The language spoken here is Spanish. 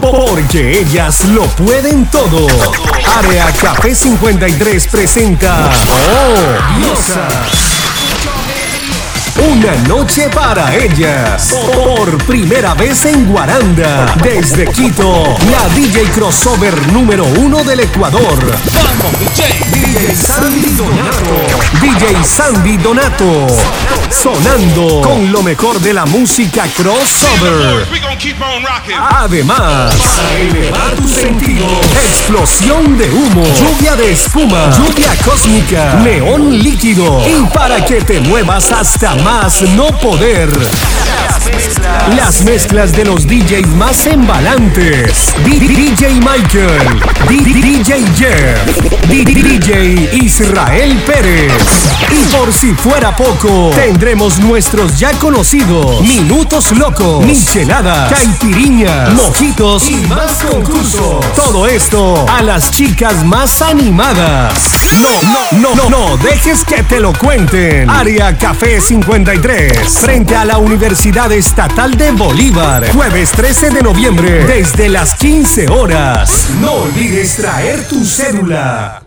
Porque ellas lo pueden todo. Área Café 53 presenta. ¡Oh, Diosas! Una noche para ellas. Por primera vez en Guaranda. Desde Quito, la DJ crossover número uno del Ecuador. DJ Sandy Donato. DJ Sandy Donato. Sonando con lo mejor de la música crossover. Además, para elevar tu sentido, explosión de humo, lluvia de espuma, lluvia cósmica, neón líquido y para que te muevas hasta más no poder. Las mezclas de los DJs más embalantes. DJ Michael, DJ Jeff, DJ Israel Pérez. Y por si fuera poco, tendremos nuestros ya conocidos Minutos Locos, Michelada, Caipiriña, Mojitos y más concursos. Todo esto a las chicas más animadas. No, no, no, no, no dejes que te lo cuenten. Área Café 53, frente a la Universidad Estatal de Bolívar. Jueves 13 de noviembre, desde las 15 horas. No olvides traer tu cédula.